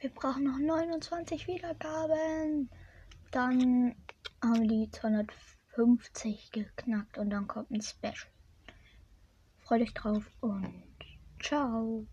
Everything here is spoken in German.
Wir brauchen noch 29 Wiedergaben. Dann haben wir die 250 geknackt und dann kommt ein Special. Freut euch drauf und ciao.